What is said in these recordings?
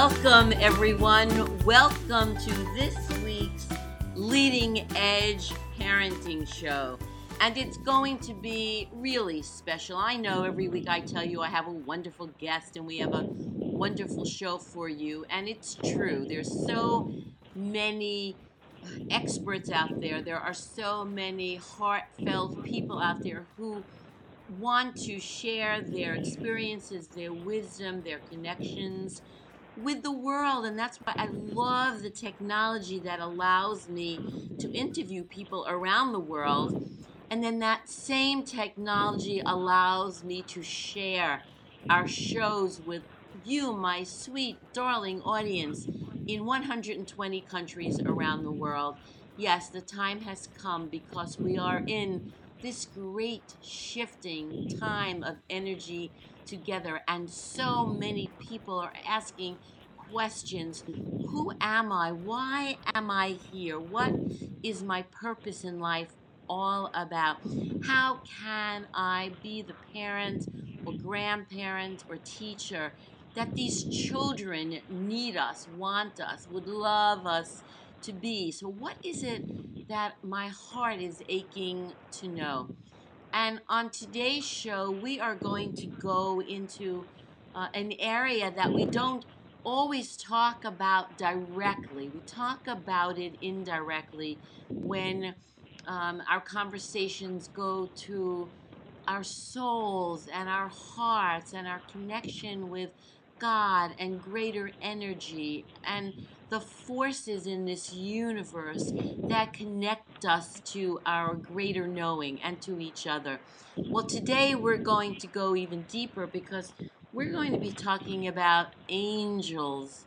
Welcome, everyone. Welcome to this week's Leading Edge Parenting Show. And it's going to be really special. I know every week I tell you I have a wonderful guest and we have a wonderful show for you. And it's true. There's so many experts out there, there are so many heartfelt people out there who want to share their experiences, their wisdom, their connections with the world. And that's why I love the technology that allows me to interview people around the world. And then that same technology allows me to share our shows with you, my sweet, darling audience, in 120 countries around the world. Yes, the time has come because we are in this great shifting time of energy together, and so many people are asking questions Who am I? Why am I here? What is my purpose in life all about? How can I be the parent or grandparent or teacher that these children need us, want us, would love us to be? So, what is it that my heart is aching to know. And on today's show, we are going to go into uh, an area that we don't always talk about directly. We talk about it indirectly when um, our conversations go to our souls and our hearts and our connection with God and greater energy and the forces in this universe that connect us to our greater knowing and to each other. Well, today we're going to go even deeper because we're going to be talking about angels.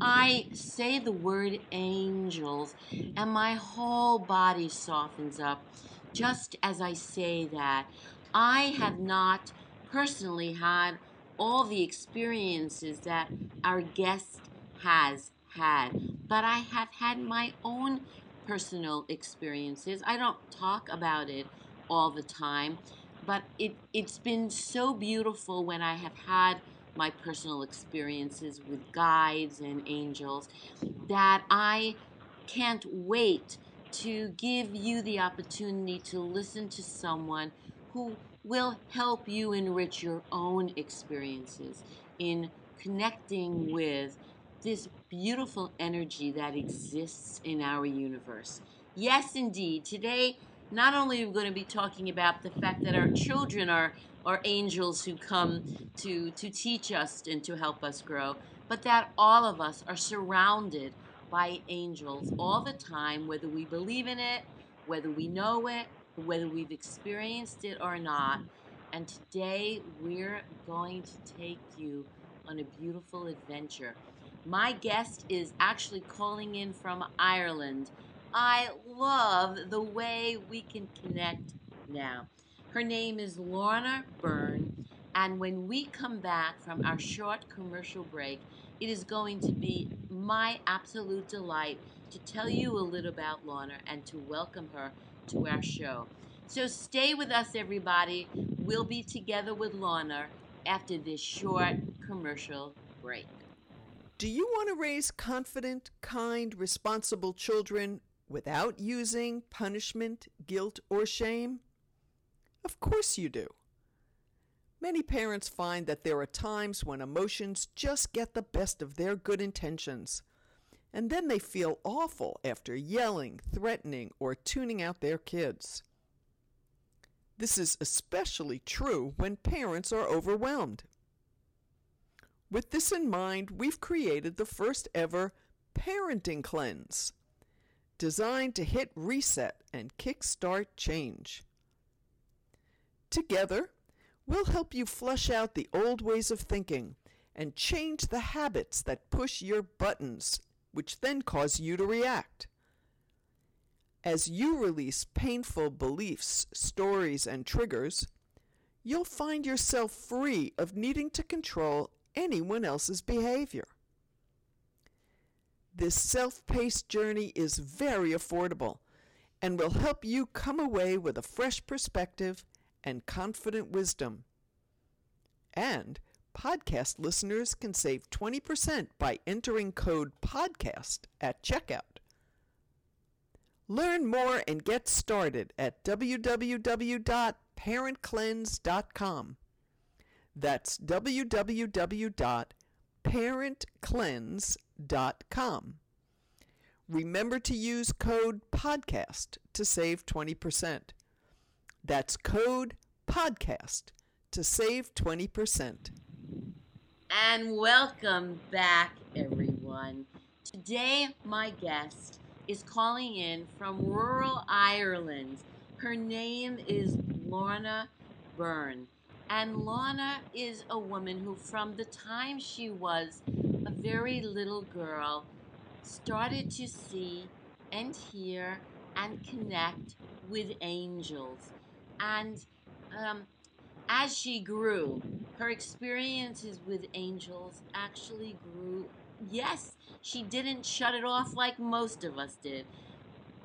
I say the word angels, and my whole body softens up just as I say that. I have not personally had all the experiences that our guest has had, but I have had my own personal experiences. I don't talk about it all the time, but it, it's been so beautiful when I have had my personal experiences with guides and angels that I can't wait to give you the opportunity to listen to someone who will help you enrich your own experiences in connecting mm. with this beautiful energy that exists in our universe. Yes, indeed. Today, not only are we going to be talking about the fact that our children are, are angels who come to, to teach us and to help us grow, but that all of us are surrounded by angels all the time, whether we believe in it, whether we know it, whether we've experienced it or not. And today we're going to take you on a beautiful adventure. My guest is actually calling in from Ireland. I love the way we can connect now. Her name is Lorna Byrne, and when we come back from our short commercial break, it is going to be my absolute delight to tell you a little about Lorna and to welcome her to our show. So stay with us, everybody. We'll be together with Lorna after this short commercial break. Do you want to raise confident, kind, responsible children without using punishment, guilt, or shame? Of course you do. Many parents find that there are times when emotions just get the best of their good intentions, and then they feel awful after yelling, threatening, or tuning out their kids. This is especially true when parents are overwhelmed. With this in mind, we've created the first ever Parenting Cleanse, designed to hit reset and kickstart change. Together, we'll help you flush out the old ways of thinking and change the habits that push your buttons, which then cause you to react. As you release painful beliefs, stories, and triggers, you'll find yourself free of needing to control anyone else's behavior. This self paced journey is very affordable and will help you come away with a fresh perspective and confident wisdom. And podcast listeners can save 20% by entering code PODCAST at checkout. Learn more and get started at www.parentcleanse.com. That's www.parentcleanse.com. Remember to use code PODCAST to save 20%. That's code PODCAST to save 20%. And welcome back, everyone. Today, my guest is calling in from rural Ireland. Her name is Lorna Byrne. And Lorna is a woman who, from the time she was a very little girl, started to see and hear and connect with angels. And um, as she grew, her experiences with angels actually grew. Yes, she didn't shut it off like most of us did.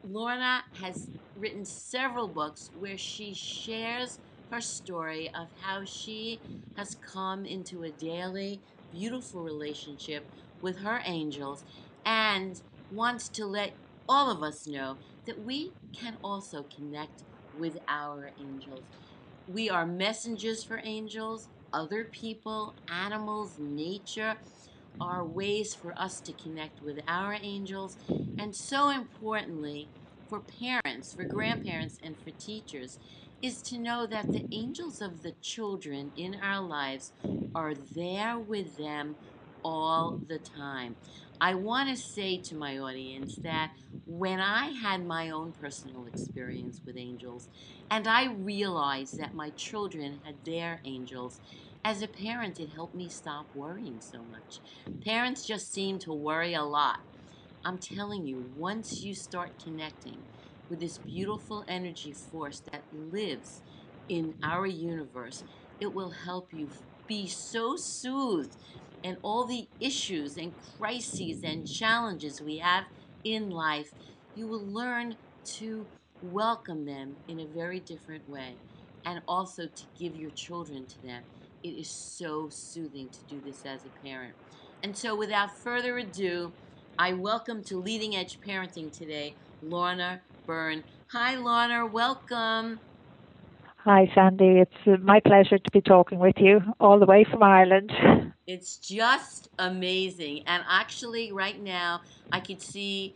Lorna has written several books where she shares her story of how she has come into a daily, beautiful relationship with her angels and wants to let all of us know that we can also connect with our angels. We are messengers for angels, other people, animals, nature are ways for us to connect with our angels. And so importantly, for parents, for grandparents, and for teachers, is to know that the angels of the children in our lives are there with them all the time. I want to say to my audience that when I had my own personal experience with angels, and I realized that my children had their angels, as a parent, it helped me stop worrying so much. Parents just seem to worry a lot. I'm telling you, once you start connecting with this beautiful energy force that lives in our universe, it will help you be so soothed and all the issues and crises and challenges we have in life, you will learn to welcome them in a very different way and also to give your children to them. It is so soothing to do this as a parent. And so, without further ado, I welcome to Leading Edge Parenting today Lorna Byrne. Hi, Lorna, welcome. Hi, Sandi. It's uh, my pleasure to be talking with you all the way from Ireland. It's just amazing. And actually, right now, I could see,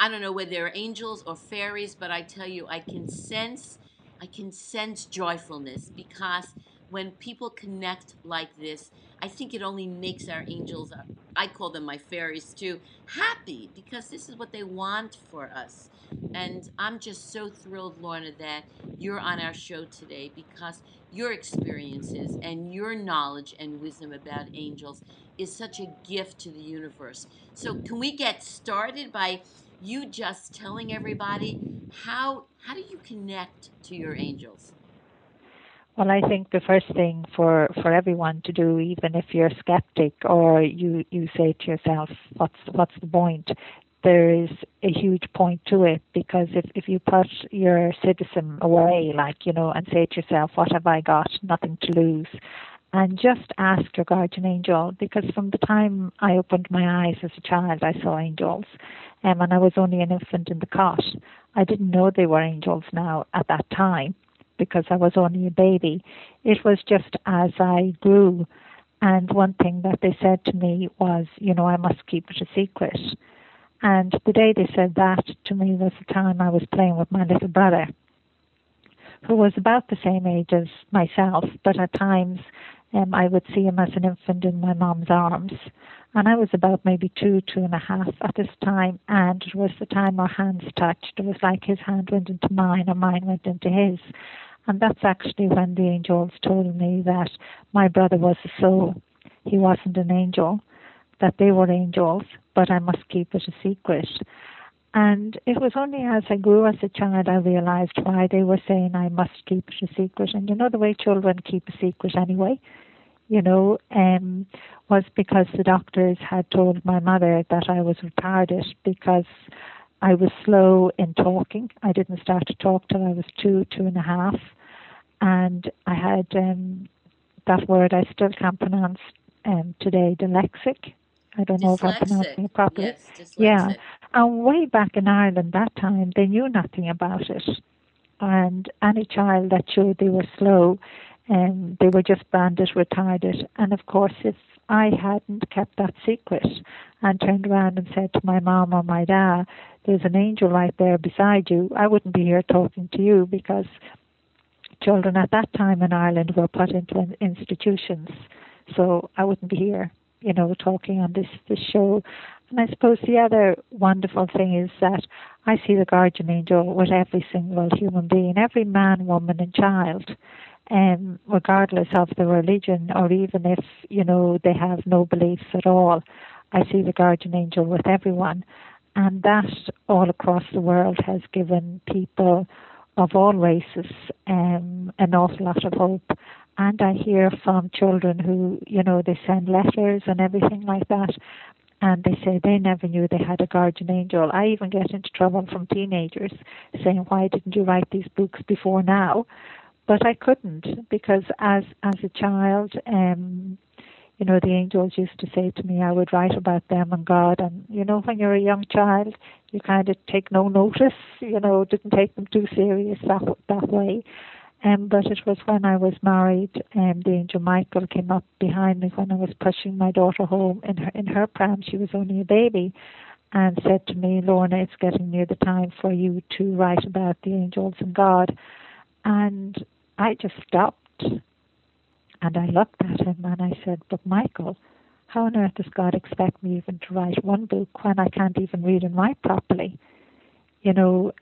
I don't know whether they're angels or fairies, but I tell you, I can sense, I can sense joyfulness because when people connect like this, I think it only makes our angels, uh, I call them my fairies too, happy because this is what they want for us. And I'm just so thrilled, Lorna, that you're on our show today because your experiences and your knowledge and wisdom about angels is such a gift to the universe. So, can we get started by you just telling everybody how how do you connect to your angels? Well, I think the first thing for, for everyone to do, even if you're a skeptic or you, you say to yourself, what's what's the point? there is a huge point to it because if, if you put your citizen away, like, you know, and say to yourself, what have I got? Nothing to lose. And just ask your guardian angel because from the time I opened my eyes as a child, I saw angels. Um, and I was only an infant in the cot. I didn't know they were angels now at that time because I was only a baby. It was just as I grew. And one thing that they said to me was, you know, I must keep it a secret. And the day they said that to me was the time I was playing with my little brother, who was about the same age as myself, but at times um, I would see him as an infant in my mom's arms. And I was about maybe two, two and a half at this time, and it was the time our hands touched. It was like his hand went into mine and mine went into his. And that's actually when the angels told me that my brother was a soul. He wasn't an angel that they were angels, but I must keep it a secret. And it was only as I grew as a child I realized why they were saying I must keep it a secret. And you know the way children keep a secret anyway, you know, um, was because the doctors had told my mother that I was retarded because I was slow in talking. I didn't start to talk till I was two, two and a half. And I had um, that word I still can't pronounce um, today, dyslexic. I don't know if I'm pronouncing it properly. Yes, yeah, and way back in Ireland that time, they knew nothing about it, and any child that showed they were slow, um, they were just branded retarded. And of course, if I hadn't kept that secret and turned around and said to my mom or my dad, "There's an angel right there beside you," I wouldn't be here talking to you because children at that time in Ireland were put into institutions. So I wouldn't be here, you know, talking on this, this show. And I suppose the other wonderful thing is that I see the guardian angel with every single human being, every man, woman, and child, um, regardless of the religion or even if, you know, they have no beliefs at all. I see the guardian angel with everyone. And that all across the world has given people of all races um, an awful lot of hope. And I hear from children who, you know, they send letters and everything like that, and they say they never knew they had a guardian angel. I even get into trouble from teenagers saying, "Why didn't you write these books before now?" But I couldn't because as as a child, um, you know, the angels used to say to me, I would write about them and God. And, you know, when you're a young child, you kind of take no notice, you know, didn't take them too serious that, that way. Um, but it was when I was married, um, the angel Michael came up behind me when I was pushing my daughter home in her in her pram. She was only a baby, and said to me, Lorna, it's getting near the time for you to write about the angels and God. And I just stopped and I looked at him and I said, But Michael, how on earth does God expect me even to write one book when I can't even read and write properly? You know,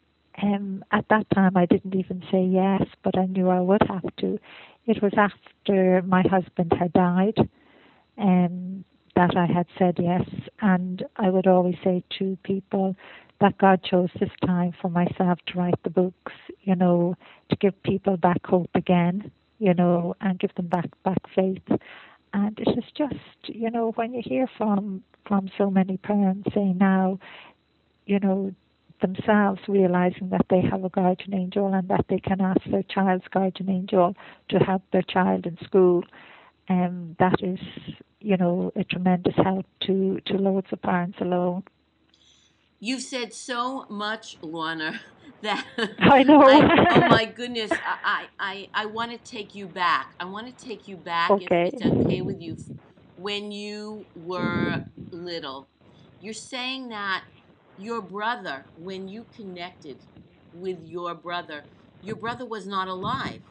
um, at that time I didn't even say yes, but I knew I would have to. It was after my husband had died um, that I had said yes, and I would always say to people that God chose this time for myself to write the books, you know, to give people back hope again you know, and give them back back faith. And it is just, you know, when you hear from from so many parents saying now, you know, themselves realizing that they have a guardian angel and that they can ask their child's guardian angel to help their child in school, um, that is, you know, a tremendous help to, to loads of parents alone. You've said so much, Lorna, that I know. I, oh my goodness, I, I, I want to take you back. I want to take you back, okay. if it's okay with you, when you were little. You're saying that your brother, when you connected with your brother, your brother was not alive.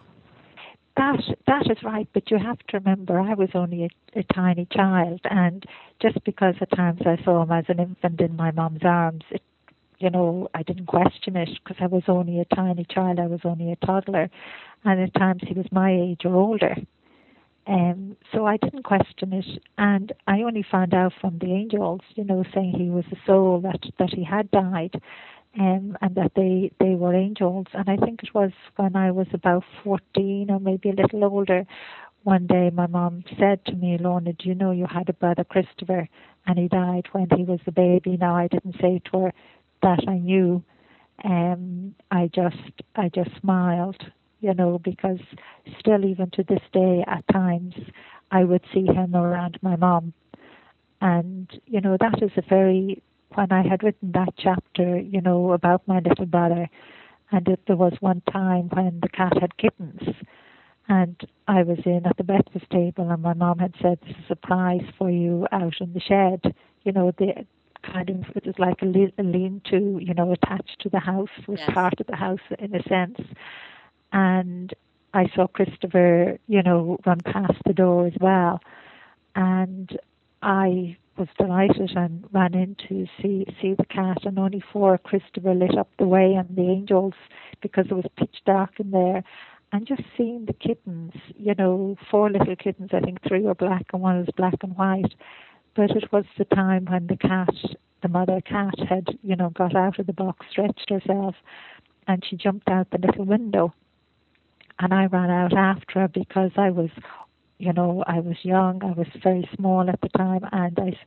That that is right, but you have to remember I was only a, a tiny child, and just because at times I saw him as an infant in my mom's arms, it you know, I didn't question it because I was only a tiny child. I was only a toddler, and at times he was my age or older. Um, so I didn't question it, and I only found out from the angels, you know, saying he was a soul that that he had died, um, and that they they were angels. And I think it was when I was about fourteen or maybe a little older. One day, my mom said to me, "Lorna, do you know you had a brother Christopher, and he died when he was a baby?" Now I didn't say to her, that I knew, um, I just I just smiled, you know, because still even to this day at times I would see him around my mom, and you know that is a very when I had written that chapter, you know, about my little brother, and if there was one time when the cat had kittens, and I was in at the breakfast table, and my mom had said, "This is a prize for you out in the shed." You know, the kind of it was like a, le- a lean-to, you know, attached to the house, was yes. part of the house in a sense. And I saw Christopher, you know, run past the door as well, and I was delighted and ran in to see see the cat, and only for Christopher lit up the way, and the angels because it was pitch dark in there. And just seeing the kittens, you know, four little kittens, I think three were black and one was black and white but it was the time when the cat, the mother cat, had, you know, got out of the box, stretched herself, and she jumped out the little window. And I ran out after her because I was, you know, I was young, I was very small at the time, and I,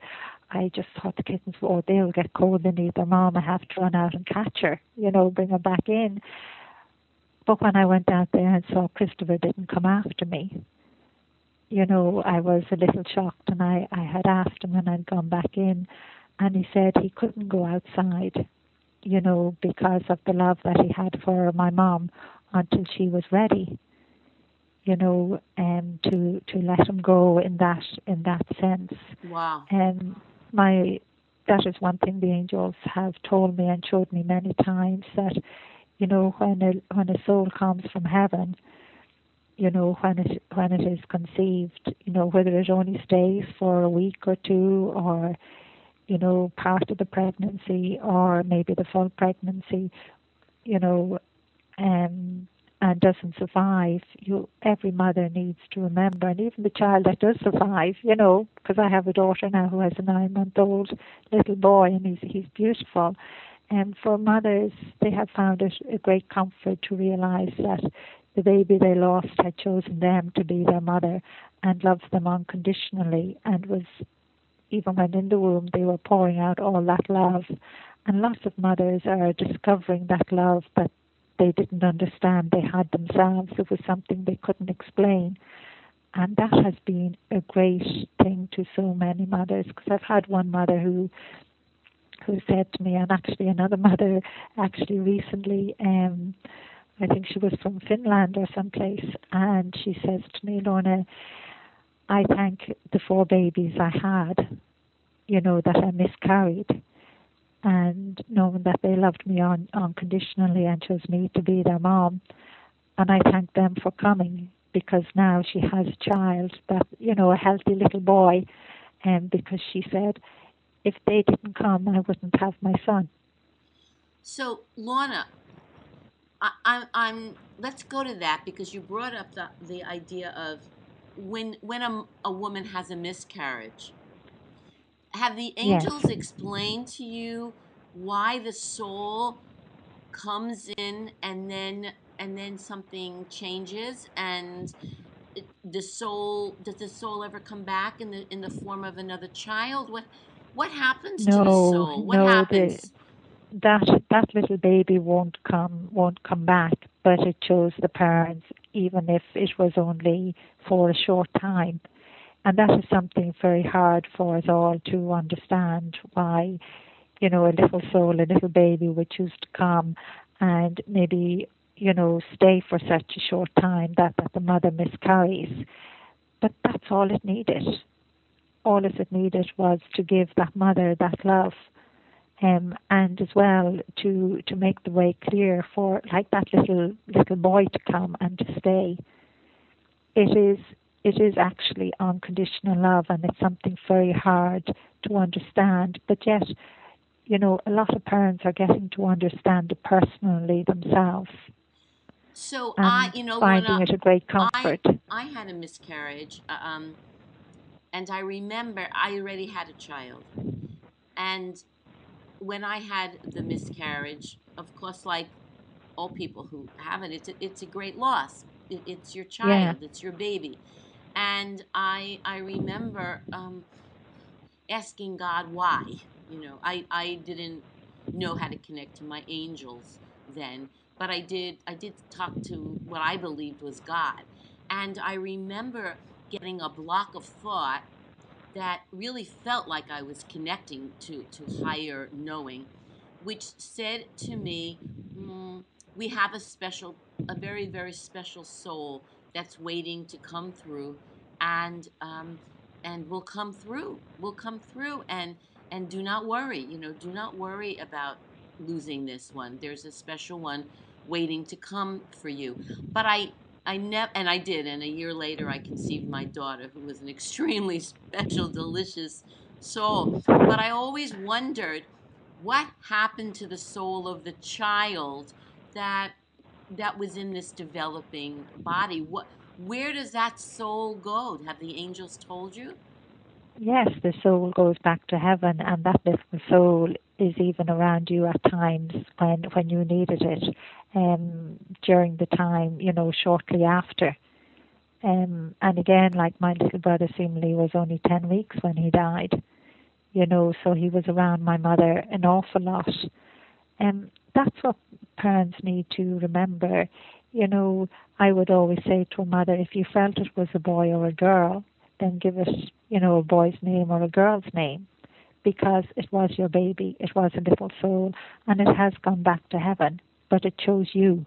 I just thought the kittens, oh, they'll get cold, they need their mom, I have to run out and catch her, you know, bring her back in. But when I went out there and saw Christopher didn't come after me, you know, I was a little shocked and I, I had asked him when I'd gone back in and he said he couldn't go outside, you know, because of the love that he had for my mom until she was ready, you know, um, to to let him go in that in that sense. Wow. Um, my that is one thing the angels have told me and showed me many times that, you know, when a when a soul comes from heaven, you know, when it when it is conceived, you know, whether it only stays for a week or two or you know, part of the pregnancy or maybe the full pregnancy, you know, um, and doesn't survive, you every mother needs to remember, and even the child that does survive, you know, because I have a daughter now who has a nine-month-old little boy, and he's he's beautiful. And for mothers, they have found it a great comfort to realize that the baby they lost had chosen them to be their mother and loves them unconditionally and was even when in the womb they were pouring out all that love and lots of mothers are discovering that love that they didn't understand they had themselves. It was something they couldn't explain. And that has been a great thing to so many mothers because I've had one mother who who said to me, and actually another mother actually recently, um, I think she was from Finland or someplace, and she says to me, Lorna, I thank the four babies I had, you know, that I miscarried and knowing that they loved me un- unconditionally and chose me to be their mom. And I thank them for coming because now she has a child that, you know, a healthy little boy. And because she said, if they didn't come, I wouldn't have my son. So, Lorna, I, I'm. Let's go to that because you brought up the, the idea of when when a, a woman has a miscarriage have the angels yes. explained to you why the soul comes in and then and then something changes? And the soul does the soul ever come back in the in the form of another child? What what happens no, to the soul? What no, happens? the, that that little baby won't come won't come back but it chose the parents even if it was only for a short time and that is something very hard for us all to understand why, you know, a little soul, a little baby would choose to come and maybe, you know, stay for such a short time that, that the mother miscarries. But that's all it needed. All it needed was to give that mother that love. Um, and as well to to make the way clear for like that little little boy to come and to stay. It is it is actually unconditional love and it's something very hard to understand. But yet, you know, a lot of parents are getting to understand it personally themselves. So I, you know, finding I, it a great comfort. I, I had a miscarriage, uh, um, and I remember I already had a child, and when I had the miscarriage, of course, like all people who have it, it's a, it's a great loss. It, it's your child, yeah. it's your baby, and I I remember um, asking God why. You know, I I didn't know how to connect to my angels then, but I did I did talk to what I believed was God, and I remember getting a block of thought that really felt like I was connecting to to higher knowing, which said to me, mm, "We have a special, a very very special soul that's waiting to come through and um, and we'll come through we'll come through and and do not worry you know do not worry about losing this one. There's a special one waiting to come for you. But i i never and i did and a year later i conceived my daughter who was an extremely special delicious soul. But i always wondered what happened to the soul of the child that that was in this developing body. What, where does that soul go? Have the angels told you? Yes, the soul goes back to heaven, and that little soul is even around you at times when when you needed it, um, during the time you know shortly after. Um, and again, like my little brother seemingly was only ten weeks when he died, you know, so he was around my mother an awful lot. Um, that's what parents need to remember You know, I would always say to a mother, if you felt it was a boy or a girl, then give it, you know, a boy's name or a girl's name because it was your baby, it was a little soul, and it has gone back to heaven, but it chose you.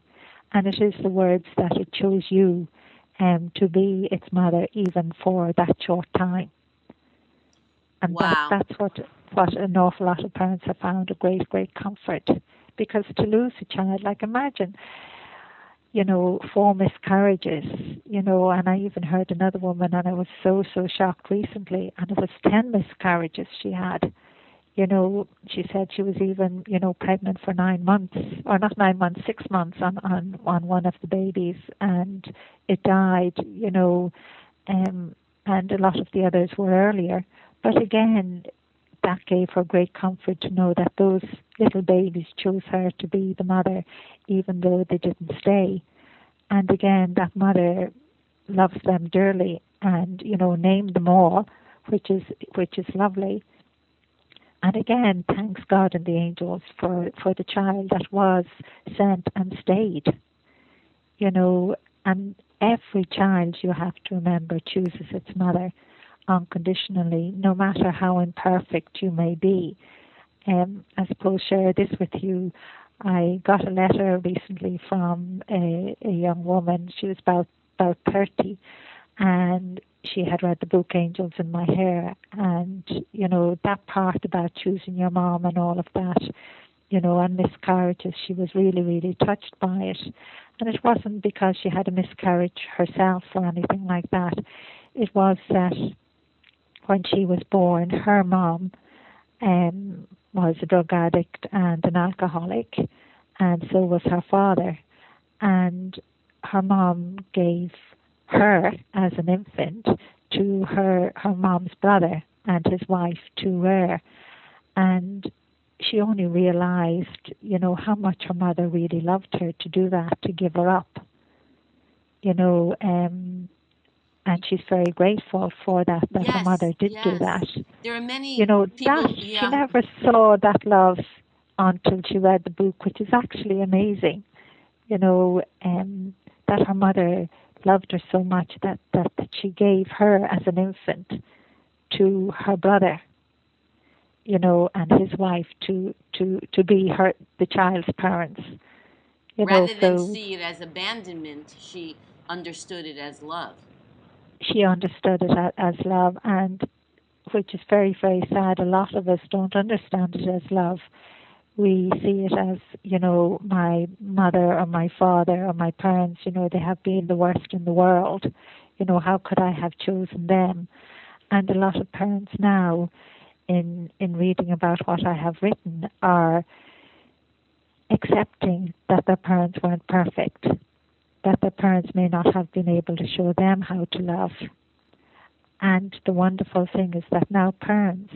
And it is the words that it chose you um, to be its mother even for that short time. And wow. that, that's what, what an awful lot of parents have found a great, great comfort. Because to lose a child, like imagine, you know, four miscarriages, you know, and I even heard another woman, and I was so, so shocked recently, and it was 10 miscarriages she had. You know, she said she was even, you know, pregnant for nine months, or not nine months, six months on, on, on one of the babies, and it died, you know, um, and a lot of the others were earlier. But again, that gave her great comfort to know that those little babies chose her to be the mother, even though they didn't stay. And again, that mother loves them dearly, and you know, named them all, which is which is lovely. And again, thanks God and the angels for for the child that was sent and stayed. You know, and every child you have to remember chooses its mother unconditionally, no matter how imperfect you may be. Um, I suppose share this with you. I got a letter recently from a, a young woman. She was about about thirty, and she had read the book Angels in My Hair, and you know that part about choosing your mom and all of that, you know, and miscarriages. She was really, really touched by it, and it wasn't because she had a miscarriage herself or anything like that. It was that when she was born, her mom um, was a drug addict and an alcoholic, and so was her father. And her mom gave her as an infant to her her mom's brother and his wife to rear, and she only realized, you know, how much her mother really loved her to do that, to give her up. You know, um, and she's very grateful for that that yes, her mother did yes. do that. There are many You know people, that yeah. she never saw that love until she read the book, which is actually amazing. You know, um, that her mother loved her so much that, that that she gave her as an infant to her brother. You know, and his wife to to to be her the child's parents. You Rather know, than see it as abandonment, she understood it as love. She understood it as love, and which is very, very sad. A lot of us don't understand it as love. We see it as, you know, my mother or my father or my parents, you know, they have been the worst in the world. You know, how could I have chosen them? And a lot of parents now, in in reading about what I have written, are accepting that their parents weren't perfect that their parents may not have been able to show them how to love. And the wonderful thing is that now parents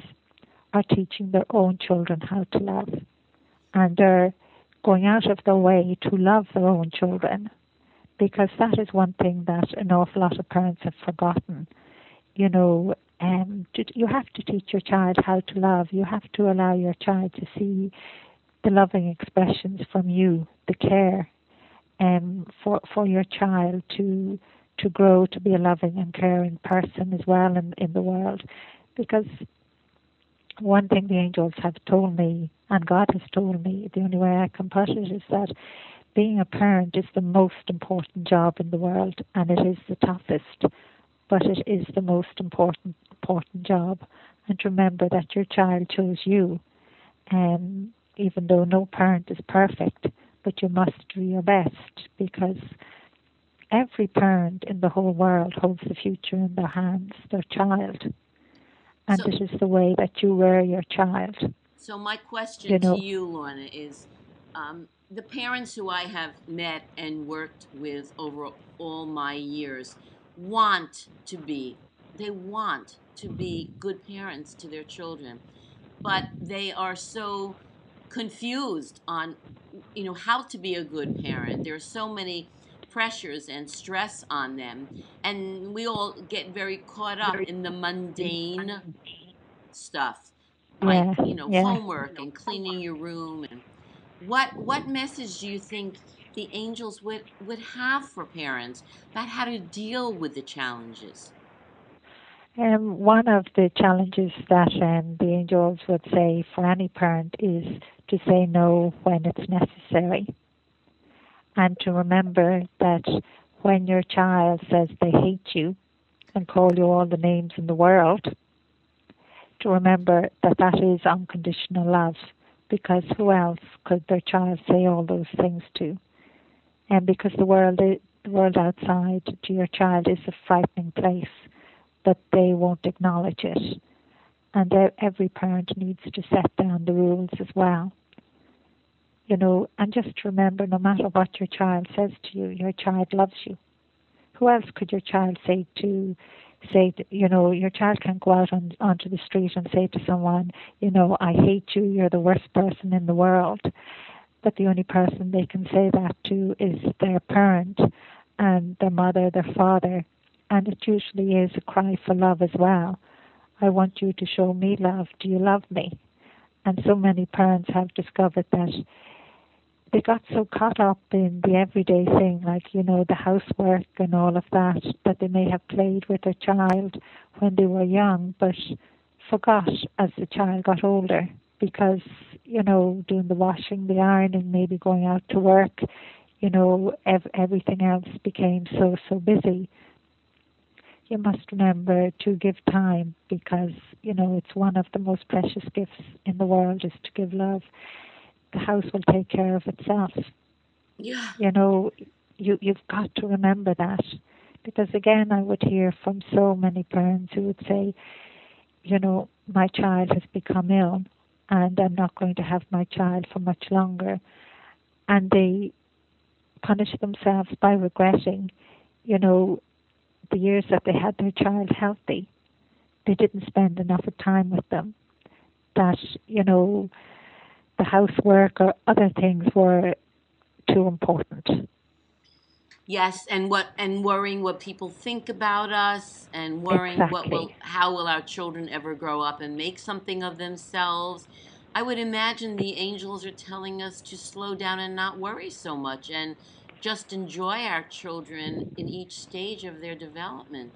are teaching their own children how to love. And they're going out of their way to love their own children because that is one thing that an awful lot of parents have forgotten. You know, um, you have to teach your child how to love. You have to allow your child to see the loving expressions from you, the care, um, for for your child to to grow to be a loving and caring person as well in, in the world. Because one thing the angels have told me and God has told me, the only way I can put it is that being a parent is the most important job in the world and it is the toughest, but it is the most important important job. And remember that your child chose you. Um, even though no parent is perfect, but you must do your best because every parent in the whole world holds the future in their hands, their child. And So- it is the way that you rear your child. So my question You know- to you, Lorna, is um, the parents who I have met and worked with over all my years want to be, they want to be good parents to their children, but they are so confused on, you know, how to be a good parent. There are so many pressures and stress on them, and we all get very caught up in the mundane stuff like Yeah, you know yeah. homework and cleaning your room and what what message do you think the angels would, would have for parents about how to deal with the challenges? Um, one of the challenges that um, the angels would say for any parent is to say no when it's necessary. And to remember that when your child says they hate you and call you all the names in the world, to remember that that is unconditional love because who else could their child say all those things to? And because the world, the world outside to your child is a frightening place, but they won't acknowledge it. And every parent needs to set down the rules as well. You know, and just remember no matter what your child says to you, your child loves you. Who else could your child say to say, you know, your child can't go out on, onto the street and say to someone, you know, I hate you, you're the worst person in the world. But the only person they can say that to is their parent and their mother, their father. And it usually is a cry for love as well. I want you to show me love. Do you love me? And so many parents have discovered that they got so caught up in the everyday thing, like, you know, the housework and all of that, that they may have played with their child when they were young, but forgot as the child got older because, you know, doing the washing, the ironing, maybe going out to work, you know, ev- everything else became so, so busy. You must remember to give time because, you know, it's one of the most precious gifts in the world is to give love the house will take care of itself. Yeah. You know, you you've got to remember that. Because again I would hear from so many parents who would say, you know, my child has become ill and I'm not going to have my child for much longer and they punish themselves by regretting, you know, the years that they had their child healthy. They didn't spend enough time with them. That, you know, the housework or other things were too important. Yes, and what and worrying what people think about us, and worrying exactly. what will how will our children ever grow up and make something of themselves. I would imagine the angels are telling us to slow down and not worry so much, and just enjoy our children in each stage of their development.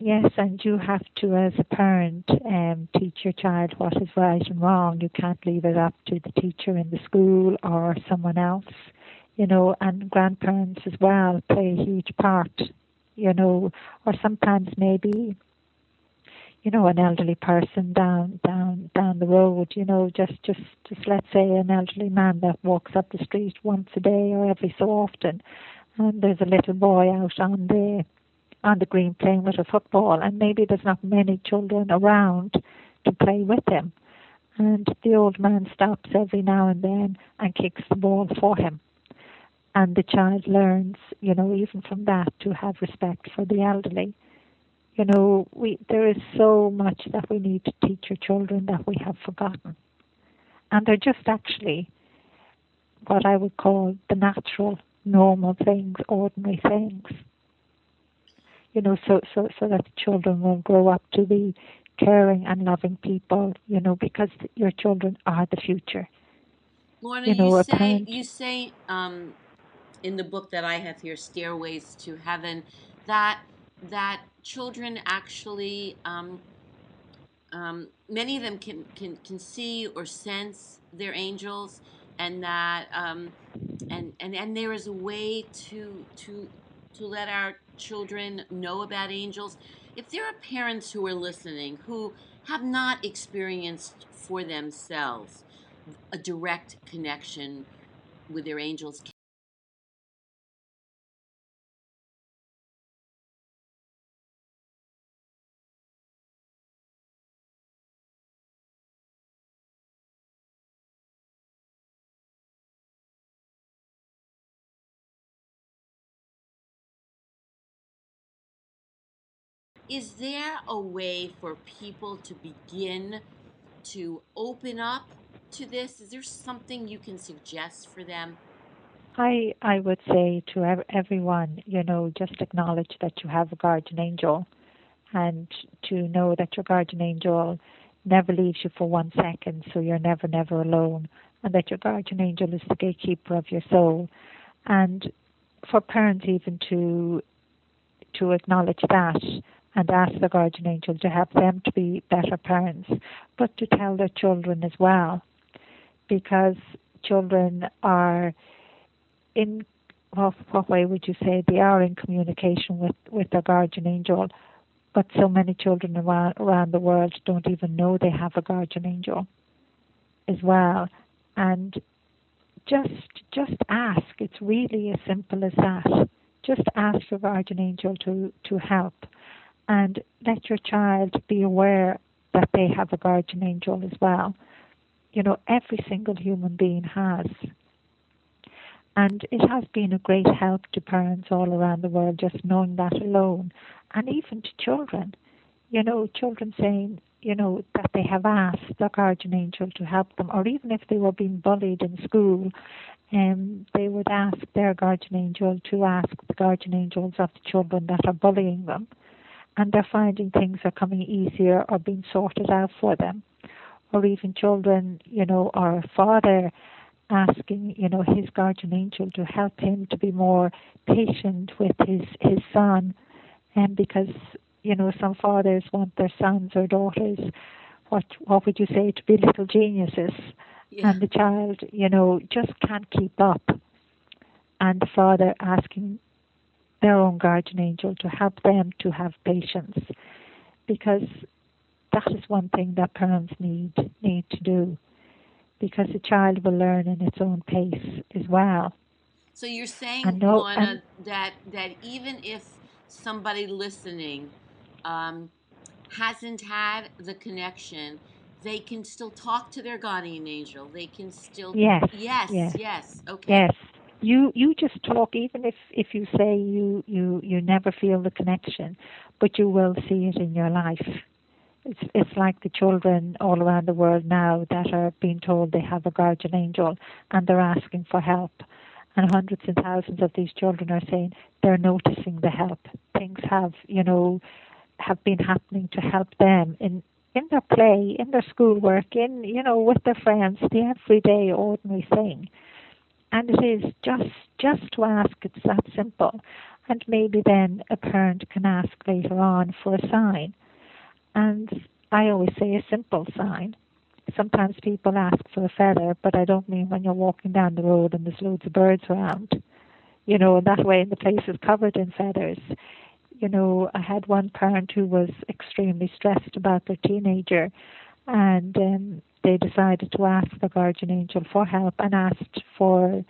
Yes, and you have to, as a parent, um, teach your child what is right and wrong. You can't leave it up to the teacher in the school or someone else, you know, and grandparents as well play a huge part, you know, or sometimes maybe, you know, an elderly person down down down the road, you know, just just just let's say an elderly man that walks up the street once a day or every so often, and there's a little boy out on the on the green playing with a football, and maybe there's not many children around to play with him. And the old man stops every now and then and kicks the ball for him. And the child learns, you know, even from that, to have respect for the elderly. You know, we there is so much that we need to teach our children that we have forgotten. And they're just actually what I would call the natural, normal things, ordinary things you know, so so so that the children will grow up to be caring and loving people, you know, because your children are the future. Lorna, you, know, you say parent, you say um, in the book that I have here, Stairways to Heaven, that that children actually um, um, many of them can, can can see or sense their angels, and that um, and and and there is a way to to to let our children know about angels. If there are parents who are listening who have not experienced for themselves a direct connection with their angels, is there a way for people to begin to open up to this? Is there something you can suggest for them? I I would say to everyone, you know, just acknowledge that you have a guardian angel, and to know that your guardian angel never leaves you for one second, so you're never never alone, and that your guardian angel is the gatekeeper of your soul, And for parents even to to acknowledge that and ask the guardian angel to help them to be better parents, but to tell their children as well, because children are in well, what way would you say they are in communication with with their guardian angel, but so many children around around the world don't even know they have a guardian angel as well, and just just ask. It's really as simple as that. Just ask your guardian angel to to help, and let your child be aware that they have a guardian angel as well. You know, every single human being has. And it has been a great help to parents all around the world just knowing that alone, and even to children. You know, children saying, you know, that they have asked the guardian angel to help them, or even if they were being bullied in school, um, they would ask their guardian angel to ask the guardian angels of the children that are bullying them, and they're finding things are coming easier or being sorted out for them, or even children, you know, or a father asking, you know, his guardian angel to help him to be more patient with his his son, and because you know, some fathers want their sons or daughters, what what would you say, to be little geniuses, yeah. and the child, you know, just can't keep up, and the father asking their own guardian angel to help them to have patience, because that is one thing that parents need need to do, because the child will learn in its own pace as well. So you're saying, know, that that even if somebody listening um, hasn't had the connection, they can still talk to their guardian angel. They can still yes yes yes, yes. okay yes. You you just talk even if if you say you you you never feel the connection, but you will see it in your life. It's it's like the children all around the world now that are being told they have a guardian angel and they're asking for help and hundreds and thousands of these children are saying they're noticing the help. Things have, you know, have been happening to help them in in their play, in their schoolwork, in you know with their friends, the everyday ordinary thing. And it is just just to ask. It's that simple, and maybe then a parent can ask later on for a sign. And I always say a simple sign. Sometimes people ask for a feather, but I don't mean when you're walking down the road and there's loads of birds around. You know, in that way the place is covered in feathers you know, I had one parent who was extremely stressed about their teenager, and um, they decided to ask the guardian angel for help and asked for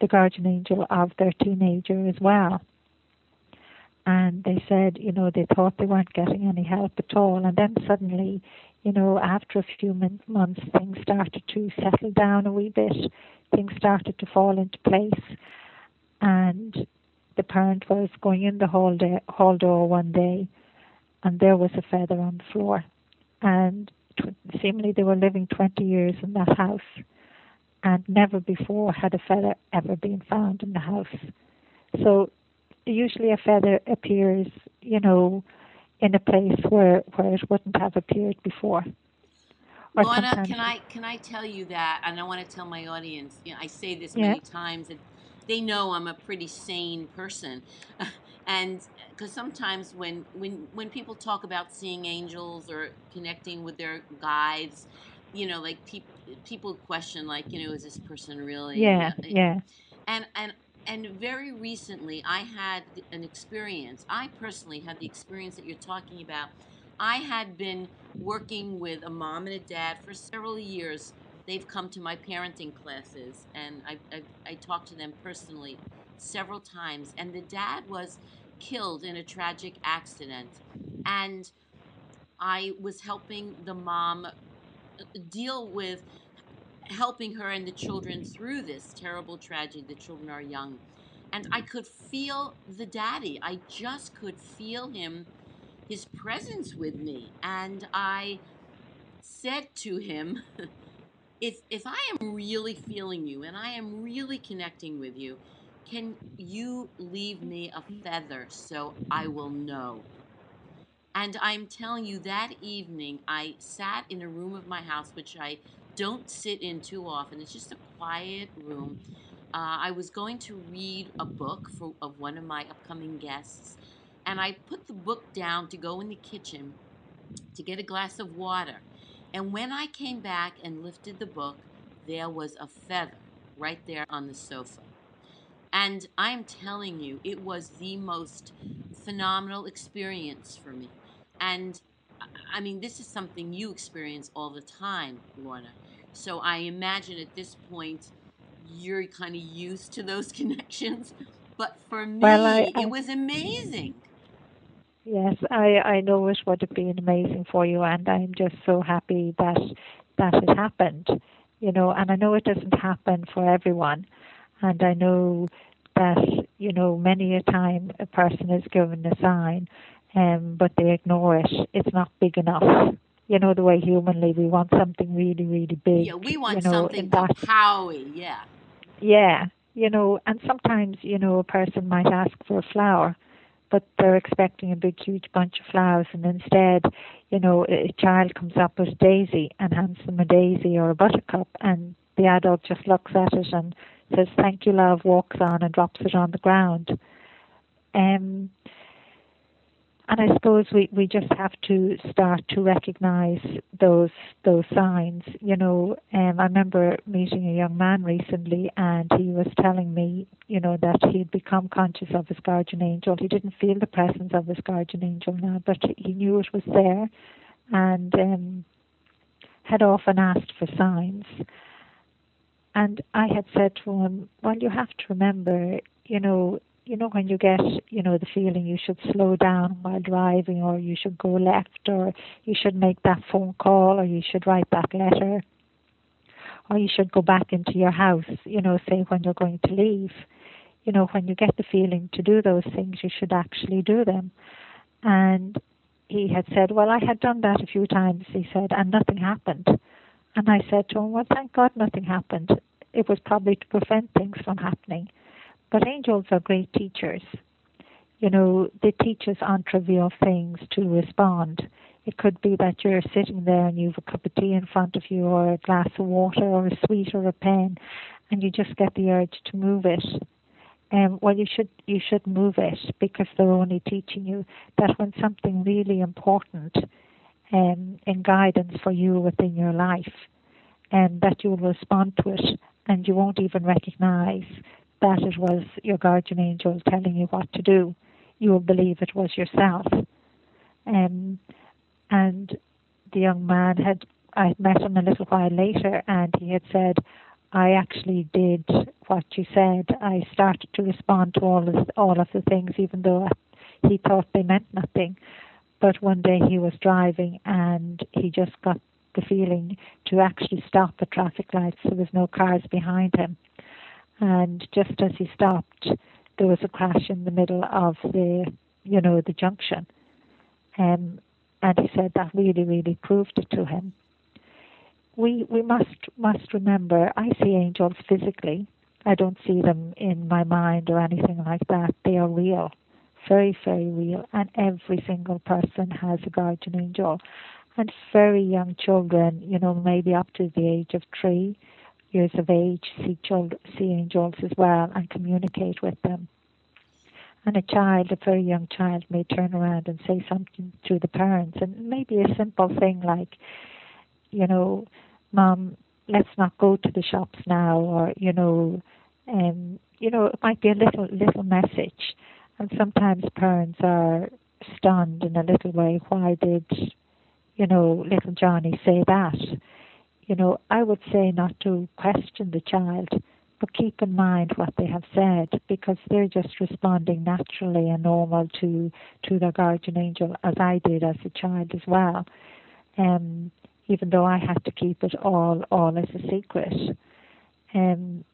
the guardian angel of their teenager as well. And they said, you know, they thought they weren't getting any help at all, and then suddenly, you know, after a few months, things started to settle down a wee bit. Things started to fall into place, and the parent was going in the hall, day, hall door one day, and there was a feather on the floor. And seemingly they were living 20 years in that house, and never before had a feather ever been found in the house. So usually a feather appears, you know, in a place where where it wouldn't have appeared before. Or Lorna, can I can I tell you that? And I want to tell my audience. You know, I say this yeah. many times, and they know I'm a pretty sane person. and because sometimes when, when when people talk about seeing angels or connecting with their guides, you know, like people people question like, you know, is this person really? Yeah, uh, yeah. And and and very recently, I had an experience. I personally had the experience that you're talking about. I had been working with a mom and a dad for several years they've come to my parenting classes, and I, I, I talked to them personally several times. And the dad was killed in a tragic accident, and I was helping the mom uh, deal with helping her and the children through this terrible tragedy. The children are young. And I could feel the daddy. I just could feel him, his presence with me. And I said to him, if if I am really feeling you and I am really connecting with you, can you leave me a feather so I will know? And I'm telling you, that evening I sat in a room of my house, which I don't sit in too often. It's just a quiet room. uh, I was going to read a book for, of one of my upcoming guests, and I put the book down to go in the kitchen to get a glass of water. And when I came back and lifted the book, there was a feather right there on the sofa. And I'm telling you, it was the most phenomenal experience for me. And I mean, this is something you experience all the time, Lorna. So I imagine at this point, you're kind of used to those connections. But for me, well, I, I, it was amazing. Yes, I, I know it would have been amazing for you, and I'm just so happy that that it happened. You know, and I know it doesn't happen for everyone, and I know that you know many a time a person is given a sign, um, but they ignore it. It's not big enough. You know the way humanly we want something really, really big. Yeah, we want you know, something that, powy. Yeah. Yeah, you know, and sometimes you know a person might ask for a flower, but they're expecting a big, huge bunch of flowers, and instead, you know, a child comes up with a daisy and hands them a daisy or a buttercup, and the adult just looks at it and says, "Thank you, love," walks on and drops it on the ground. Um, and I suppose we, we just have to start to recognise those those signs. You know, um, I remember meeting a young man recently, and he was telling me, you know, that he'd become conscious of his guardian angel. He didn't feel the presence of his guardian angel now, but he knew it was there, and um, had often asked for signs. And I had said to him, "Well, you have to remember, you know, you know, when you get, you know, the feeling you should slow down while driving or you should go left or you should make that phone call or you should write that letter or you should go back into your house, you know, say when you're going to leave. You know, when you get the feeling to do those things, you should actually do them. And he had said, Well, I had done that a few times, he said, and nothing happened. And I said to him, Well, thank God nothing happened. It was probably to prevent things from happening. But angels are great teachers. You know, they teach us on trivial things to respond. It could be that you're sitting there and you've a cup of tea in front of you, or a glass of water, or a sweet, or a pen, and you just get the urge to move it. Um, well, you should you should move it because they're only teaching you that when something really important um, in guidance for you within your life, and um, that you will respond to it, and you won't even recognize that it was your guardian angel telling you what to do. You will believe it was yourself. Um, and the young man had, I met him a little while later, and he had said, I actually did what you said. I started to respond to all of, all of the things, even though he thought they meant nothing. But one day he was driving and he just got the feeling to actually stop at traffic lights. There was no cars behind him and just as he stopped, there was a crash in the middle of the, you know, the junction. Um, and he said that really, really proved it to him. We we must must remember. I see angels physically. I don't see them in my mind or anything like that. They are real, very, very real. And every single person has a guardian angel. And very young children, you know, maybe up to the age of three, years of age see, children, see angels as well and communicate with them. And a child, a very young child, may turn around and say something to the parents, and maybe a simple thing like, you know, Mom, let's not go to the shops now, or you know, um, you know, it might be a little little message, and sometimes parents are stunned in a little way. Why did, you know, little Johnny say that? you know, I would say not to question the child, but keep in mind what they have said because they're just responding naturally and normal to to their guardian angel as I did as a child as well. Um, even though I had to keep it all all as a secret. Um,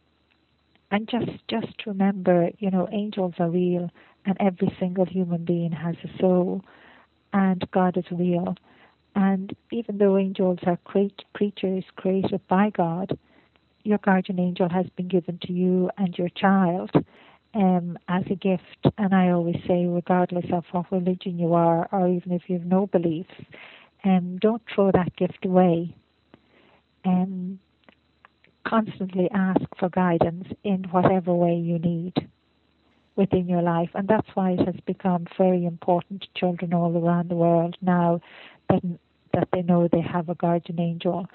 and just just remember, you know, angels are real and every single human being has a soul and God is real and even though angels are creatures created by God, your guardian angel has been given to you and your child um, as a gift. And I always say, regardless of what religion you are, or even if you have no beliefs, um, don't throw that gift away. Um, constantly ask for guidance in whatever way you need within your life. And that's why it has become very important to children all around the world now that, that they know they have a guardian angel.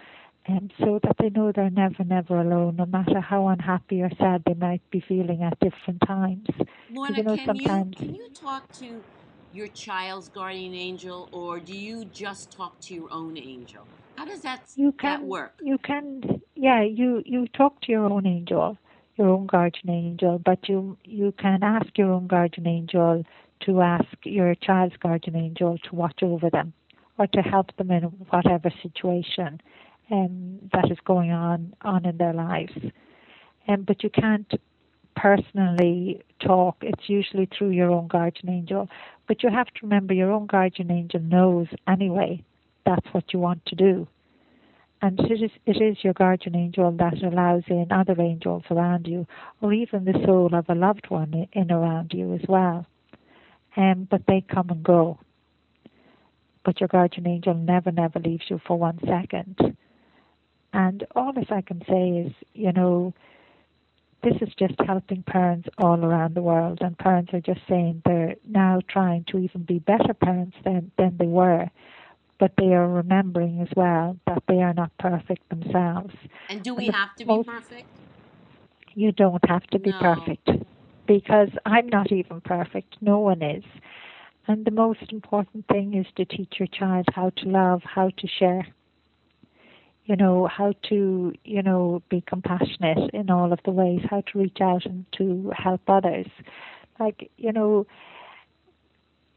And so that they know they're never, never alone, no matter how unhappy or sad they might be feeling at different times. Lorna, you know, can, sometimes you, can you talk to your child's guardian angel, or do you just talk to your own angel? How does that, you can, that work? You can, yeah, you, you talk to your own angel your own guardian angel, but you you can ask your own guardian angel to ask your child's guardian angel to watch over them or to help them in whatever situation um, that is going on on in their lives. Um, but you can't personally talk. It's usually through your own guardian angel. But you have to remember your own guardian angel knows anyway that's what you want to do and it is, it is your guardian angel that allows in other angels around you, or even the soul of a loved one in around you as well. Um, but they come and go. But your guardian angel never, never leaves you for one second. And all that I can say is, you know, this is just helping parents all around the world, and parents are just saying they're now trying to even be better parents than, than they were but they are remembering as well that they are not perfect themselves. And do we and have to be perfect? You don't have to be no. perfect because I'm not even perfect. No one is. And the most important thing is to teach your child how to love, how to share. You know, how to, you know, be compassionate in all of the ways, how to reach out and to help others. Like, you know,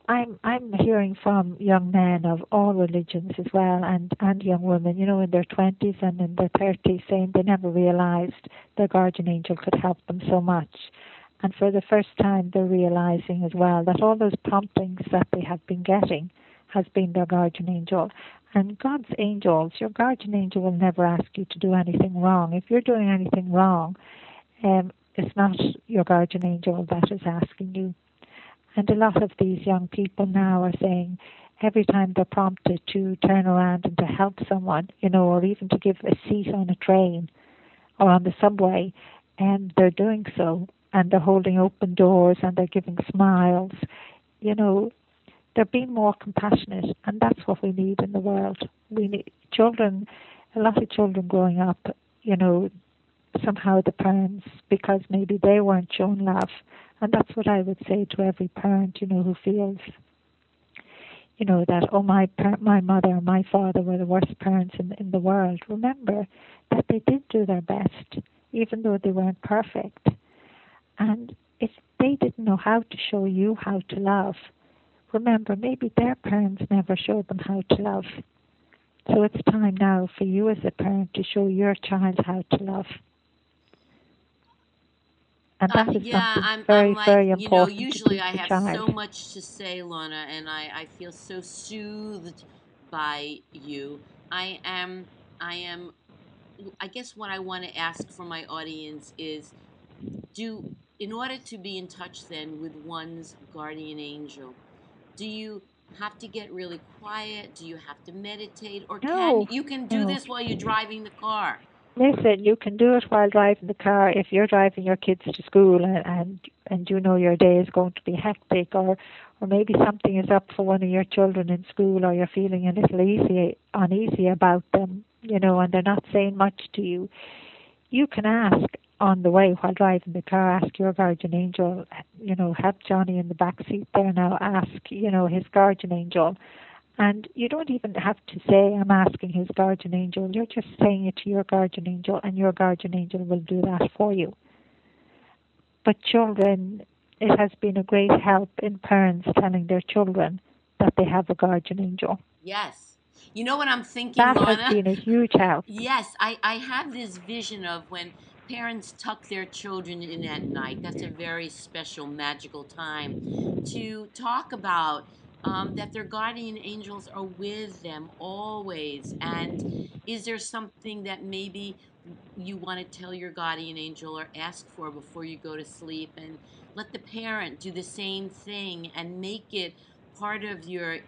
I'm I'm hearing from young men of all religions as well, and and young women, you know, in their twenties and in their thirties, saying they never realised their guardian angel could help them so much, and for the first time they're realising as well that all those promptings that they have been getting has been their guardian angel. And God's angels, your guardian angel will never ask you to do anything wrong. If you're doing anything wrong, um, it's not your guardian angel that is asking you and a lot of these young people now are saying every time they're prompted to turn around and to help someone, you know, or even to give a seat on a train or on the subway, and they're doing so, and they're holding open doors and they're giving smiles, you know, they're being more compassionate, and that's what we need in the world. We need children, a lot of children growing up, you know, somehow the parents, because maybe they weren't shown love, and that's what I would say to every parent, you know, who feels, you know, that, oh, my par- my mother or my father were the worst parents in, in the world. Remember that they did do their best, even though they weren't perfect. And if they didn't know how to show you how to love, remember, maybe their parents never showed them how to love. So it's time now for you as a parent to show your child how to love. And that uh, is yeah, something I'm, very, I'm like, very you know, usually I have child. so much to say, Lorna, and I, I feel so soothed by you. I am, I am, I guess what I want to ask for my audience is do, in order to be in touch then with one's guardian angel, do you have to get really quiet? Do you have to meditate? Or No, can you can do no. this while you're driving the car? Listen, you can do it while driving the car. If you're driving your kids to school and and, and you know your day is going to be hectic, or or maybe something is up for one of your children in school, or you're feeling a little easy uneasy about them, you know, and they're not saying much to you. You can ask on the way while driving the car. Ask your guardian angel. You know, help Johnny in the back seat there now. Ask, you know, his guardian angel and you don't even have to say, I'm asking his guardian angel. You're just saying it to your guardian angel, and your guardian angel will do that for you. But children, it has been a great help in parents telling their children that they have a guardian angel. Yes. You know what I'm thinking, That Lorna? has been a huge help. Yes, I, I have this vision of when parents tuck their children in at night. That's a very special, magical time to talk about um, that their guardian angels are with them always. And is there something that maybe you want to tell your guardian angel or ask for before you go to sleep? And let the parent do the same thing and make it part of your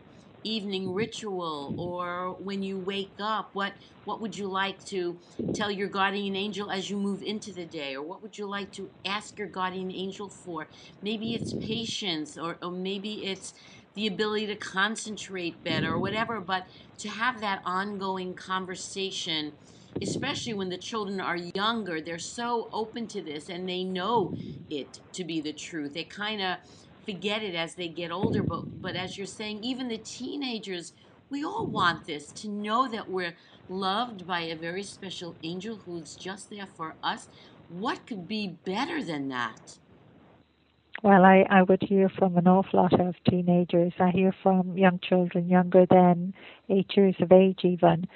evening ritual or when you wake up? What what would you like to tell your guardian angel as you move into the day? Or what would you like to ask your guardian angel for? Maybe it's patience or, or maybe it's the ability to concentrate better or whatever, but to have that ongoing conversation, especially when the children are younger, they're so open to this and they know it to be the truth. They kind of forget it as they get older, but but as you're saying, even the teenagers, we all want this to know that we're loved by a very special angel who's just there for us. What could be better than that? Well, I, I would hear from an awful lot of teenagers. I hear from young children younger than eight years of age, even.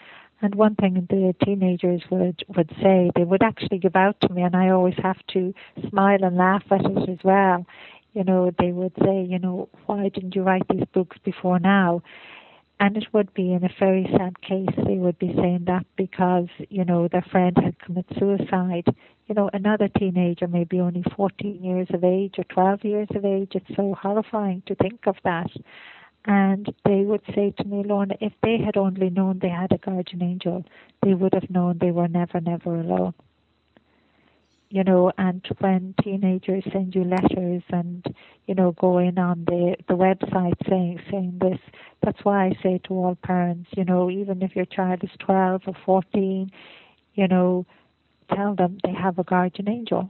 And one thing the teenagers would, would say, they would actually give out to me, and I always have to smile and laugh at it as well. You know, they would say, you know, why didn't you write these books before now? And it would be in a very sad case, they would be saying that because, you know, their friend had committed suicide. You know, another teenager, maybe only 14 years of age or 12 years of age, it's so horrifying to think of that. And they would say to me, Lorna, if they had only known they had a guardian angel, they would have known they were never, never alone you know, and when teenagers send you letters and, you know, go in on the, the website saying saying this, that's why I say to all parents, you know, even if your child is twelve or fourteen, you know, tell them they have a guardian angel.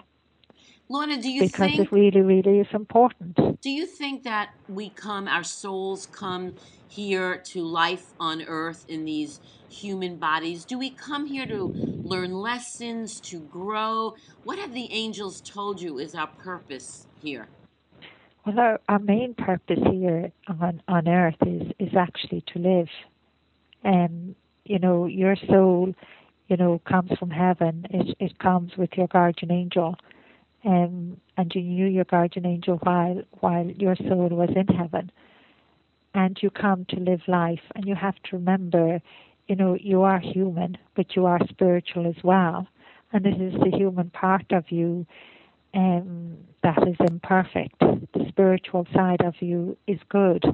Lorna, do you because think it really, really is important. Do you think that we come, our souls come here to life on earth in these human bodies? Do we come here to learn lessons, to grow? What have the angels told you is our purpose here? Well, our, our main purpose here on, on earth is, is actually to live. Um, you know, your soul, you know, comes from heaven. It, it comes with your guardian angel. Um, and you knew your guardian angel while while your soul was in heaven and you come to live life and you have to remember you know, you are human, but you are spiritual as well. And this is the human part of you um, that is imperfect. The spiritual side of you is good.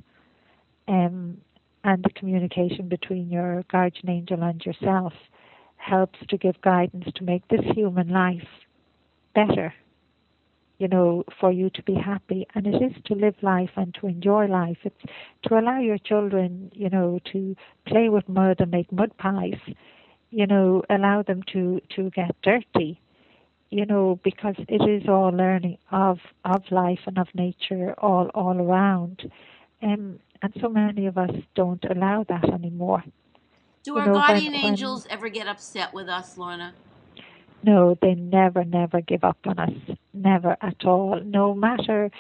Um, and the communication between your guardian angel and yourself helps to give guidance to make this human life better you know, for you to be happy. And it is to live life and to enjoy life. It's to allow your children, you know, to play with mud and make mud pies. You know, allow them to to get dirty. You know, because it is all learning of of life and of nature all all around. Um, and so many of us don't allow that anymore. Do you our know, guardian when, angels ever get upset with us, Lorna? No, they never, never give up on us. Never at all. No matter,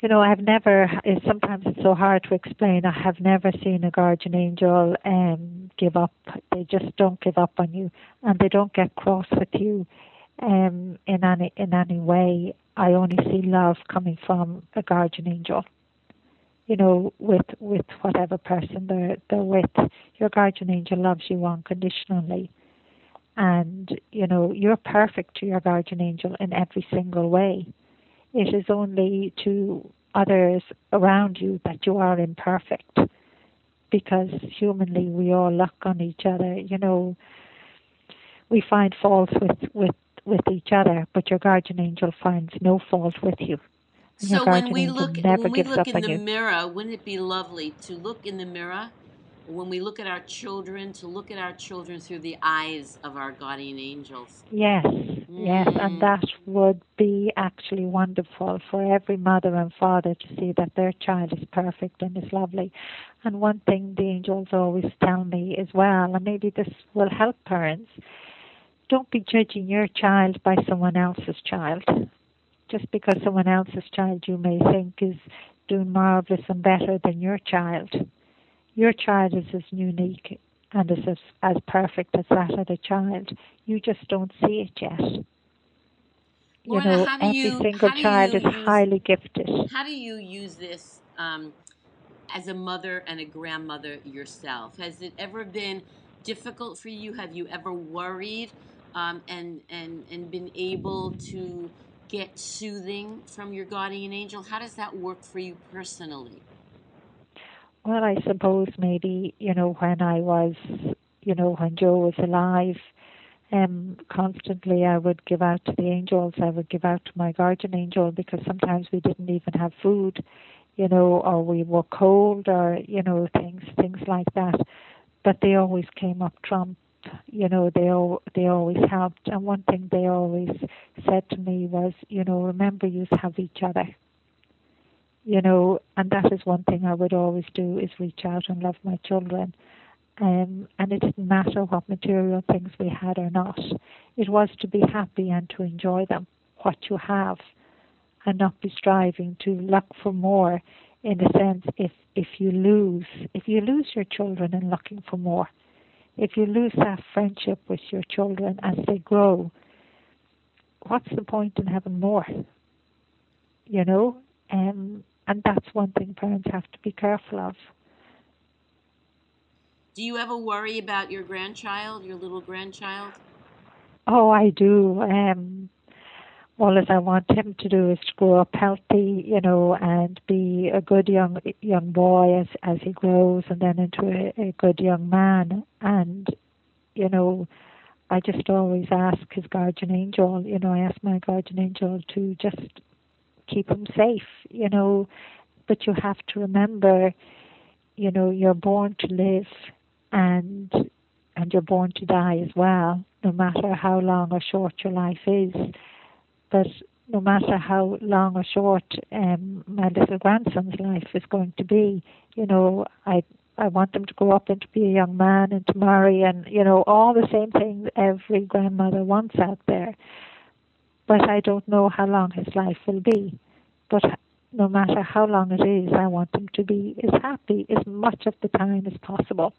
you know, I've never, sometimes it's so hard to explain. I have never seen a guardian angel um, give up. They just don't give up on you and they don't get cross with you um, in any in any way. I only see love coming from a guardian angel you know, with with whatever person they're they're with. Your guardian angel loves you unconditionally and you know you're perfect to your guardian angel in every single way. It is only to others around you that you are imperfect because humanly we all look on each other. You know we find faults with with with each other but your guardian angel finds no fault with you. So when we look when we look in the you. mirror wouldn't it be lovely to look in the mirror when we look at our children, to look at our children through the eyes of our guardian angels. Yes, mm. yes, and mm. that would be actually wonderful for every mother and father to see that their child is perfect and is lovely. And one thing the angels always tell me as well, and maybe this will help parents, don't be judging your child by someone else's child. Just because someone else's child you may think is doing marvelous and better than your child your child is as unique and is as, as perfect as that other child. You just don't see it yet. You know, every you, single child is use, highly gifted. How do you use this um, as a mother and a grandmother yourself? Has it ever been difficult for you? Have you ever worried um, and, and, and been able to get soothing from your guardian angel? How does that work for you personally? Well, I suppose maybe, you know, when I was, you know, when Joe was alive, um, constantly I would give out to the angels, I would give out to my guardian angel because sometimes we didn't even have food, you know, or we were cold or, you know, things things like that. But they always came up trump you know they all they always helped. And one thing they always said to me was you know remember you have each other you know and that is one thing i would always do is reach out and love my children. Um, and it didn't matter what material things we had or not. It was to be happy and to enjoy them what you have and not be striving to look for more in a sense if if you lose if you lose your children in looking for more. If you lose that friendship with your children as they grow, what's the point in having more? You know, um, and that's one thing parents have to be careful of. Do you ever worry about your grandchild, your little grandchild? Oh, I do. Um, all as I want him to do is to grow up healthy, you know, and be a good young young boy as as he grows, and then into a, a good young man. And you know, I just always ask his guardian angel. You know, I ask my guardian angel to just keep them safe. You know, but you have to remember, you know, you're born to live, and and you're born to die as well. No matter how long or short your life is But no matter how long or short um, my little grandson's life is going to be, you know, I I want them to grow up and to be a young man and to marry and you know all the same things every grandmother wants out there. But I don't know how long his life will be. But no matter how long it is, I want him to be as happy as much of the time as possible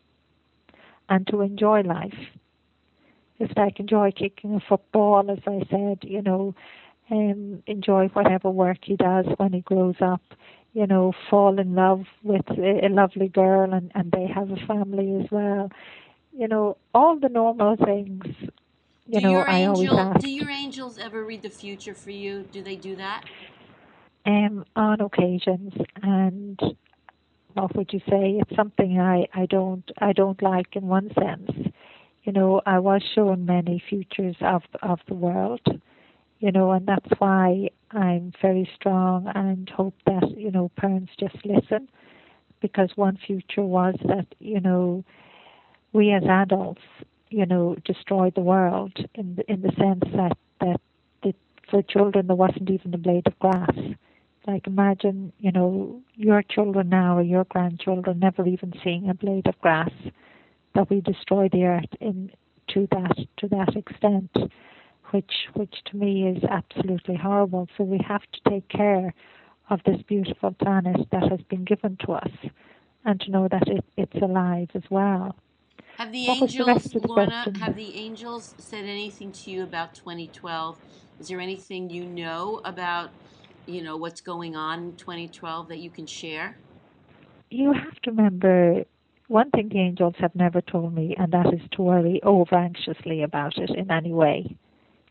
and to enjoy life. Just like enjoy kicking a football, as I said, you know, um, enjoy whatever work he does when he grows up. You know, fall in love with a, a lovely girl and, and they have a family as well. You know, all the normal things. You do know, your I angel, always ask. Do your angels ever read the future for you? Do they do that? Um, on occasions, and what would you say? It's something I, I don't I don't like in one sense. You know, I was shown many futures of of the world, you know, and that's why I'm very strong and hope that, you know, parents just listen because one future was that, you know, we as adults, you know, destroyed the world in the, in the sense that, that for children there wasn't even a blade of grass. Like imagine, you know, your children now or your grandchildren never even seeing a blade of grass that we destroy the earth in to that to that extent which which to me is absolutely horrible. So we have to take care of this beautiful planet that has been given to us, and to know that it, it's alive as well. Have the What was the angels, the Lorna, have the angels said anything to you about 2012? Is there anything you know about, you know, what's going on in 2012 that you can share? You have to remember one thing the angels have never told me, and that is to worry over anxiously about it in any way.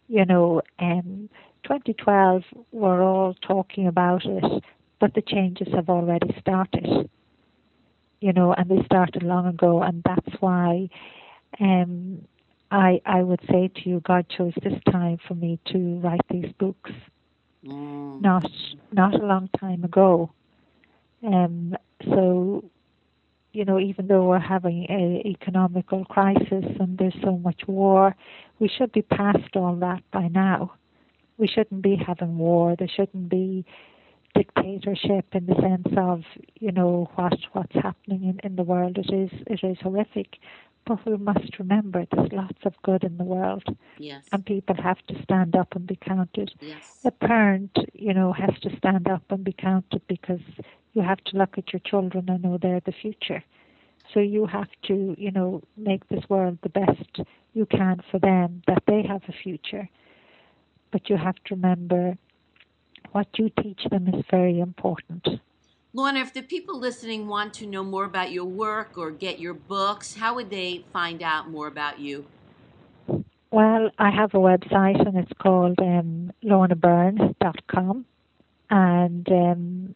You know, um, 2012, we're all talking about it, but the changes have already started. You know, and they started long ago, and that's why um, I I would say to you, God chose this time for me to write these books, Mm. not not a long time ago. Um, so, you know, even though we're having a economical crisis and there's so much war, we should be past all that by now. We shouldn't be having war. There shouldn't be dictatorship in the sense of, you know, what what's happening in, in the world. It is it is horrific. But we must remember there's lots of good in the world Yes. and people have to stand up and be counted Yes. a parent, you know, has to stand up and be counted because you have to look at your children and know they're the future. So you have to, you know, make this world the best you can for them, that they have a future. But you have to remember what you teach them is very important. Lorna, if the people listening want to know more about your work or get your books, how would they find out more about you? Well, I have a website and it's called um, lornabyrne.com. And um,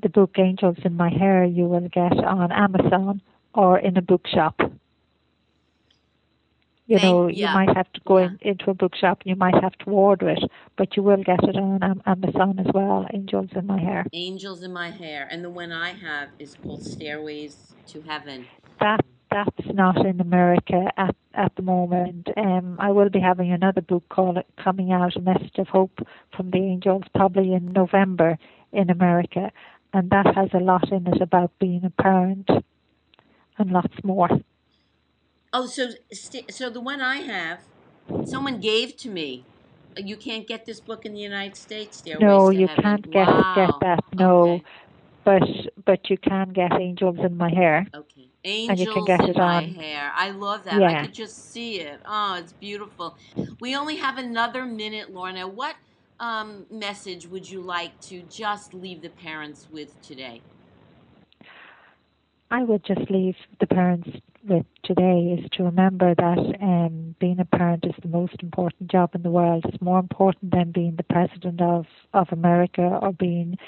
the book Angels in My Hair you will get on Amazon or in a bookshop. You know, yeah, you might have to go yeah. in, into a bookshop and you might have to order it, but you will get it on Am- Amazon as well, Angels in My Hair. Angels in My Hair. And the one I have is called Stairways to Heaven. That that's not in America at at the moment. Um, I will be having another book called coming out, A Message of Hope from the Angels, probably in November in America, and that has a lot in it about being a parent and lots more. Oh, so so the one I have, someone gave to me. You can't get this book in the United States. Stairways no, you Heaven. can't get wow. get that. No, Okay. but but you can get Angels in My Hair. Okay. And you Angels can get in it my on- hair. I love that. I Yeah. could just see it. Oh, it's beautiful. We only have another minute, Lorna. What um, message would you like to just leave the parents with today? I would just leave the parents with today is to remember that um, being a parent is the most important job in the world. It's more important than being the president of, of America or being,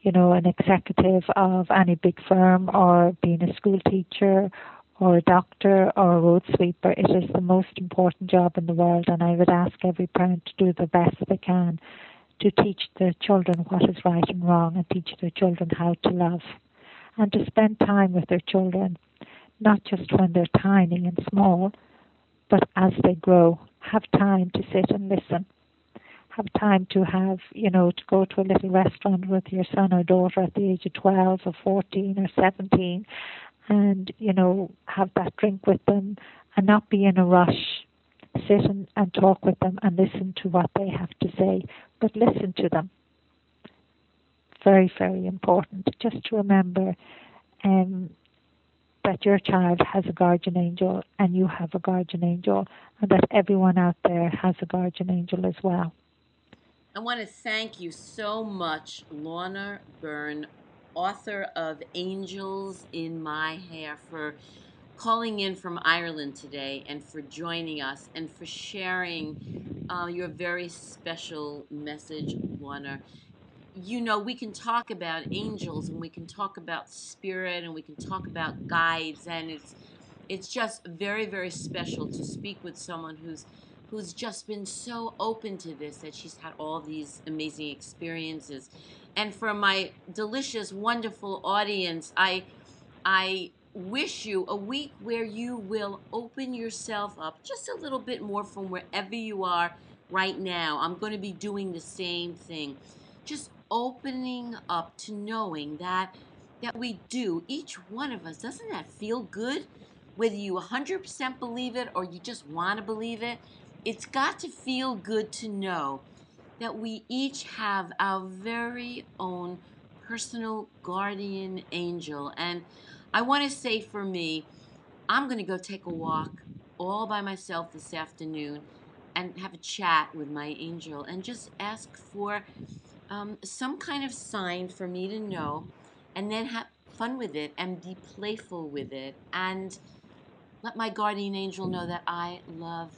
you know, an executive of any big firm or being a school teacher or a doctor or a road sweeper. It is the most important job in the world, and I would ask every parent to do the best they can to teach their children what is right and wrong and teach their children how to love and to spend time with their children, not just when they're tiny and small, but as they grow. Have time to sit and listen. Have time to have, you know, to go to a little restaurant with your son or daughter at the age of 12 or 14 or 17 and, you know, have that drink with them and not be in a rush. Sit and, and talk with them and listen to what they have to say, but listen to them very, very important just to remember um, that your child has a guardian angel and you have a guardian angel, and that everyone out there has a guardian angel as well. I want to thank you so much, Lorna Byrne, author of Angels in My Hair, for calling in from Ireland today and for joining us and for sharing uh, your very special message, Lorna. You know, we can talk about angels and we can talk about spirit and we can talk about guides, and it's it's just very, very special to speak with someone who's who's just been so open to this that she's had all these amazing experiences. And for my delicious, wonderful audience, I I wish you a week where you will open yourself up just a little bit more from wherever you are right now. I'm going to be doing the same thing. Just opening up to knowing that that we do each one of us doesn't that feel good whether you 100% believe it or you just want to believe it it's got to feel good to know that we each have our very own personal guardian angel. And I want to say for me, I'm going to go take a walk all by myself this afternoon and have a chat with my angel and just ask for um, some kind of sign for me to know and then have fun with it and be playful with it and let my guardian angel know that I love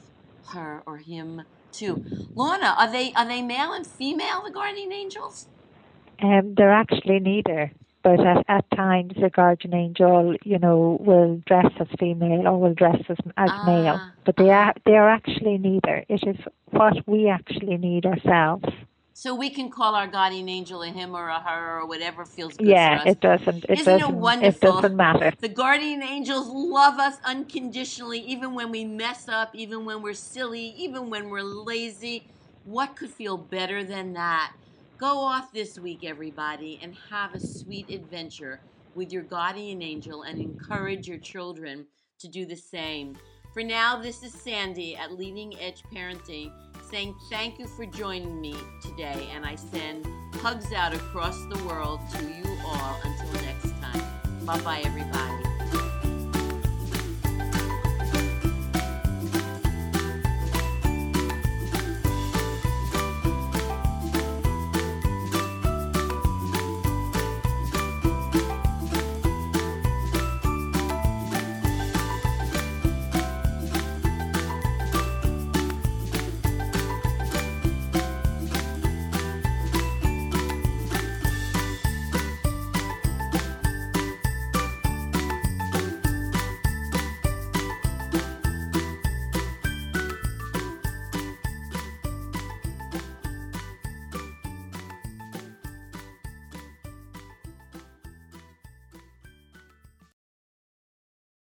her or him too. Lorna, are they are they male and female the guardian angels? Um, they're actually neither, but at, at times the guardian angel, you know, will dress as female or will dress as, as male. Ah, But they are they are actually neither. It is what we actually need ourselves. So we can call our guardian angel a him or a her or whatever feels good yeah, for us. it doesn't. It Isn't it doesn't. wonderful? doesn't matter. The guardian angels love us unconditionally, even when we mess up, even when we're silly, even when we're lazy. What could feel better than that? Go off this week, everybody, and have a sweet adventure with your guardian angel and encourage your children to do the same. For now, this is Sandi at Leading Edge Parenting saying thank you for joining me today, and I send hugs out across the world to you all until next time. Bye bye, everybody.